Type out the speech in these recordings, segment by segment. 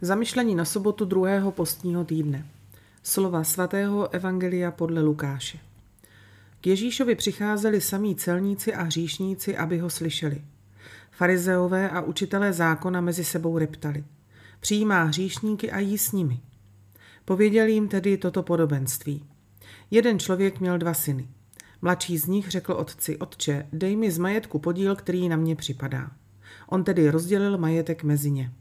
Zamyšlení na sobotu druhého postního týdne. Slova svatého Evangelia podle Lukáše. K Ježíšovi přicházeli samí celníci a hříšníci, aby ho slyšeli. Farizeové a učitelé zákona mezi sebou reptali. Přijímá hříšníky a jí s nimi. Pověděl jim tedy toto podobenství. Jeden člověk měl dva syny. Mladší z nich řekl otci, otče, dej mi z majetku podíl, který na mě připadá. On tedy rozdělil majetek mezi ně.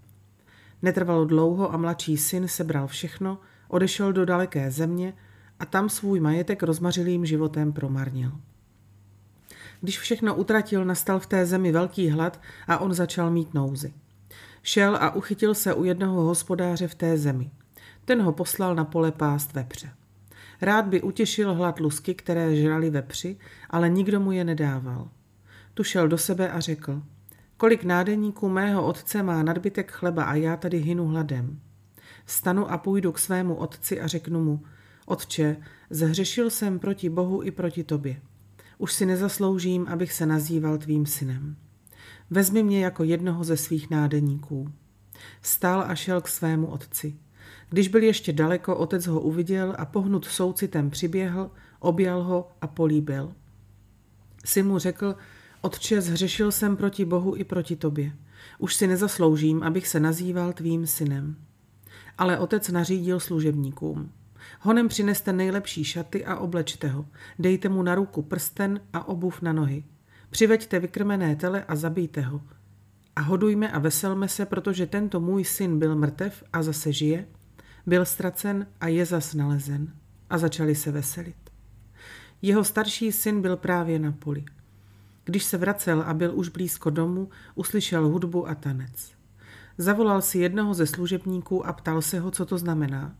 Netrvalo dlouho a mladší syn sebral všechno, odešel do daleké země a tam svůj majetek rozmařilým životem promarnil. Když všechno utratil, nastal v té zemi velký hlad a on začal mít nouzy. Šel a uchytil se u jednoho hospodáře v té zemi. Ten ho poslal na pole pást vepře. Rád by utěšil hlad lusky, které žrali vepři, ale nikdo mu je nedával. Tu šel do sebe a řekl – Kolik nádeníků mého otce má nadbytek chleba a já tady hynu hladem. Stanu a půjdu k svému otci a řeknu mu, Otče, zhřešil jsem proti Bohu i proti tobě. Už si nezasloužím, abych se nazýval tvým synem. Vezmi mě jako jednoho ze svých nádeníků. Stál a šel k svému otci. Když byl ještě daleko, otec ho uviděl a pohnut soucitem přiběhl, objal ho a políbil. Syn mu řekl, Otče, zhřešil jsem proti Bohu i proti tobě. Už si nezasloužím, abych se nazýval tvým synem. Ale otec nařídil služebníkům. Honem přineste nejlepší šaty a oblečte ho. Dejte mu na ruku prsten a obuv na nohy. Přiveďte vykrmené tele a zabijte ho. A hodujme a veselme se, protože tento můj syn byl mrtev a zase žije, byl ztracen a je zas nalezen. A začali se veselit. Jeho starší syn byl právě na poli. Když se vracel a byl už blízko domu, uslyšel hudbu a tanec. Zavolal si jednoho ze služebníků a ptal se ho, co to znamená.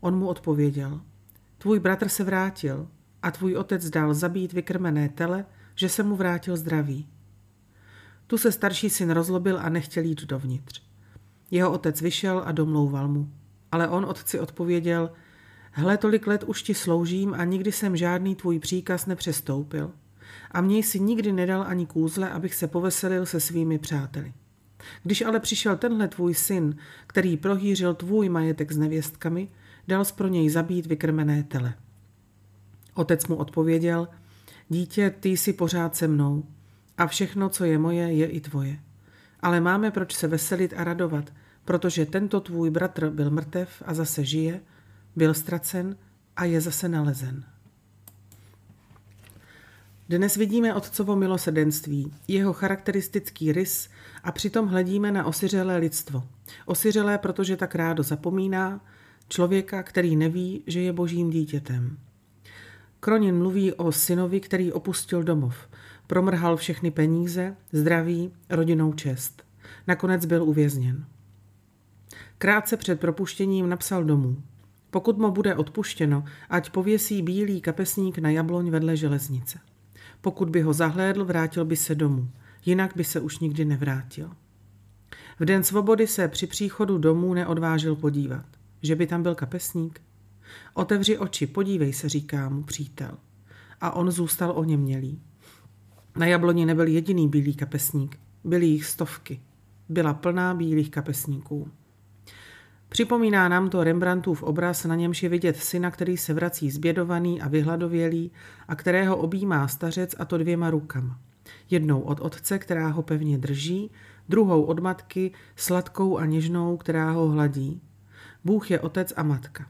On mu odpověděl. Tvůj bratr se vrátil a tvůj otec dal zabít vykrmené tele, že se mu vrátil zdravý. Tu se starší syn rozlobil a nechtěl jít dovnitř. Jeho otec vyšel a domlouval mu. Ale on otci odpověděl, hle, tolik let už ti sloužím a nikdy jsem žádný tvůj příkaz nepřestoupil a měj si nikdy nedal ani kůzle, abych se poveselil se svými přáteli. Když ale přišel tenhle tvůj syn, který prohýřil tvůj majetek s nevěstkami, dal pro něj zabít vykrmené tele. Otec mu odpověděl, dítě, ty jsi pořád se mnou a všechno, co je moje, je i tvoje. Ale máme proč se veselit a radovat, protože tento tvůj bratr byl mrtev a zase žije, byl ztracen a je zase nalezen. Dnes vidíme Otcovo milosedenství, jeho charakteristický rys a přitom hledíme na osiřelé lidstvo. Osiřelé, protože tak rádo zapomíná, člověka, který neví, že je božím dítětem. Kronin mluví o synovi, který opustil domov, promrhal všechny peníze, zdraví, rodinou čest. Nakonec byl uvězněn. Krátce před propuštěním napsal domů. Pokud mu bude odpuštěno, ať pověsí bílý kapesník na jabloň vedle železnice. Pokud by ho zahlédl, vrátil by se domů, jinak by se už nikdy nevrátil. V den svobody se při příchodu domů neodvážil podívat, že by tam byl kapesník. Otevři oči, podívej se, říká mu přítel. A on zůstal o něm mělý. Na jabloni nebyl jediný bílý kapesník, byly jich stovky. Byla plná bílých kapesníků. Připomíná nám to Rembrandtův obraz, na němž je vidět syna, který se vrací zbědovaný a vyhladovělý a kterého objímá stařec a to dvěma rukama. Jednou od otce, která ho pevně drží, druhou od matky, sladkou a něžnou, která ho hladí. Bůh je otec a matka.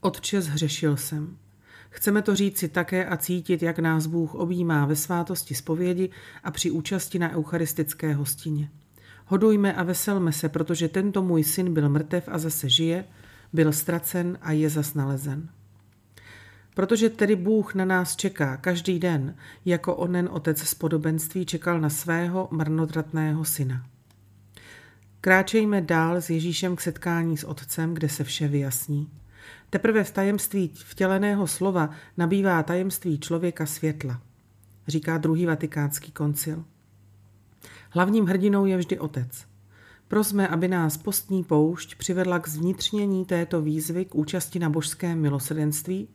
Otče, zhřešil jsem. Chceme to říct si také a cítit, jak nás Bůh objímá ve svátosti zpovědi a při účasti na eucharistické hostině. Hodujme a veselme se, protože tento můj syn byl mrtev a zase žije, byl ztracen a je zas nalezen. Protože tedy Bůh na nás čeká každý den, jako onen otec z podobenství čekal na svého marnotratného syna. Kráčejme dál s Ježíšem k setkání s Otcem, kde se vše vyjasní. Teprve v tajemství vtěleného slova nabývá tajemství člověka světla, říká druhý vatikánský koncil. Hlavním hrdinou je vždy otec. Prosme, aby nás postní poušť přivedla k zvnitřnění této výzvy k účasti na božském milosrdenství,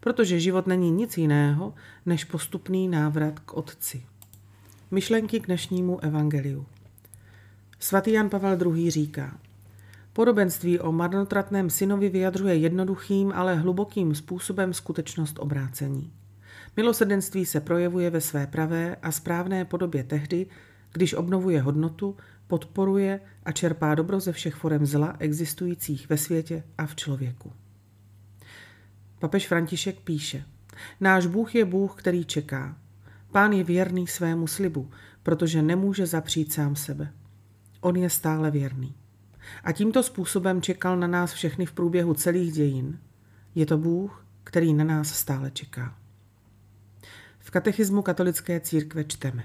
protože život není nic jiného než postupný návrat k Otci. Myšlenky k dnešnímu evangeliu. Svatý Jan Pavel II. říká, Podobenství o marnotratném synovi vyjadřuje jednoduchým, ale hlubokým způsobem skutečnost obrácení. Milosrdenství se projevuje ve své pravé a správné podobě tehdy, když obnovuje hodnotu, podporuje a čerpá dobro ze všech forem zla existujících ve světě a v člověku. Papež František píše, náš Bůh je Bůh, který čeká. Pán je věrný svému slibu, protože nemůže zapřít sám sebe. On je stále věrný. A tímto způsobem čekal na nás všechny v průběhu celých dějin. Je to Bůh, který na nás stále čeká. V katechismu katolické církve čteme.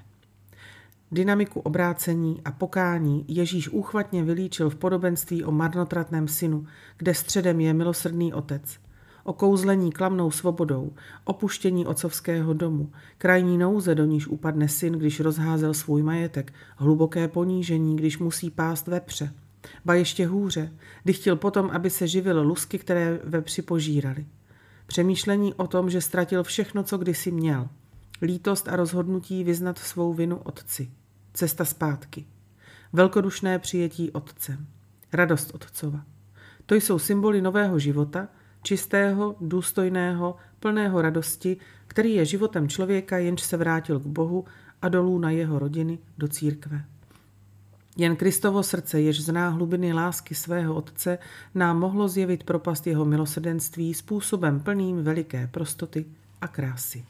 Dynamiku obrácení a pokání Ježíš úchvatně vylíčil v podobenství o marnotratném synu, kde středem je milosrdný otec, o kouzlení klamnou svobodou, opuštění otcovského domu, krajní nouze, do níž upadne syn, když rozházel svůj majetek, hluboké ponížení, když musí pást vepře, ba ještě hůře, kdy chtěl potom, aby se živil lusky, které vepři požírali. Přemýšlení o tom, že ztratil všechno, co kdysi měl. Lítost a rozhodnutí vyznat svou vinu otci. Cesta zpátky. Velkodušné přijetí otcem. Radost otcova. To jsou symboly nového života, čistého, důstojného, plného radosti, který je životem člověka, jenž se vrátil k Bohu a dolů na jeho rodiny do církve. Jen Kristovo srdce, jež zná hlubiny lásky svého Otce, nám mohlo zjevit propast jeho milosrdenství způsobem plným veliké prostoty a krásy.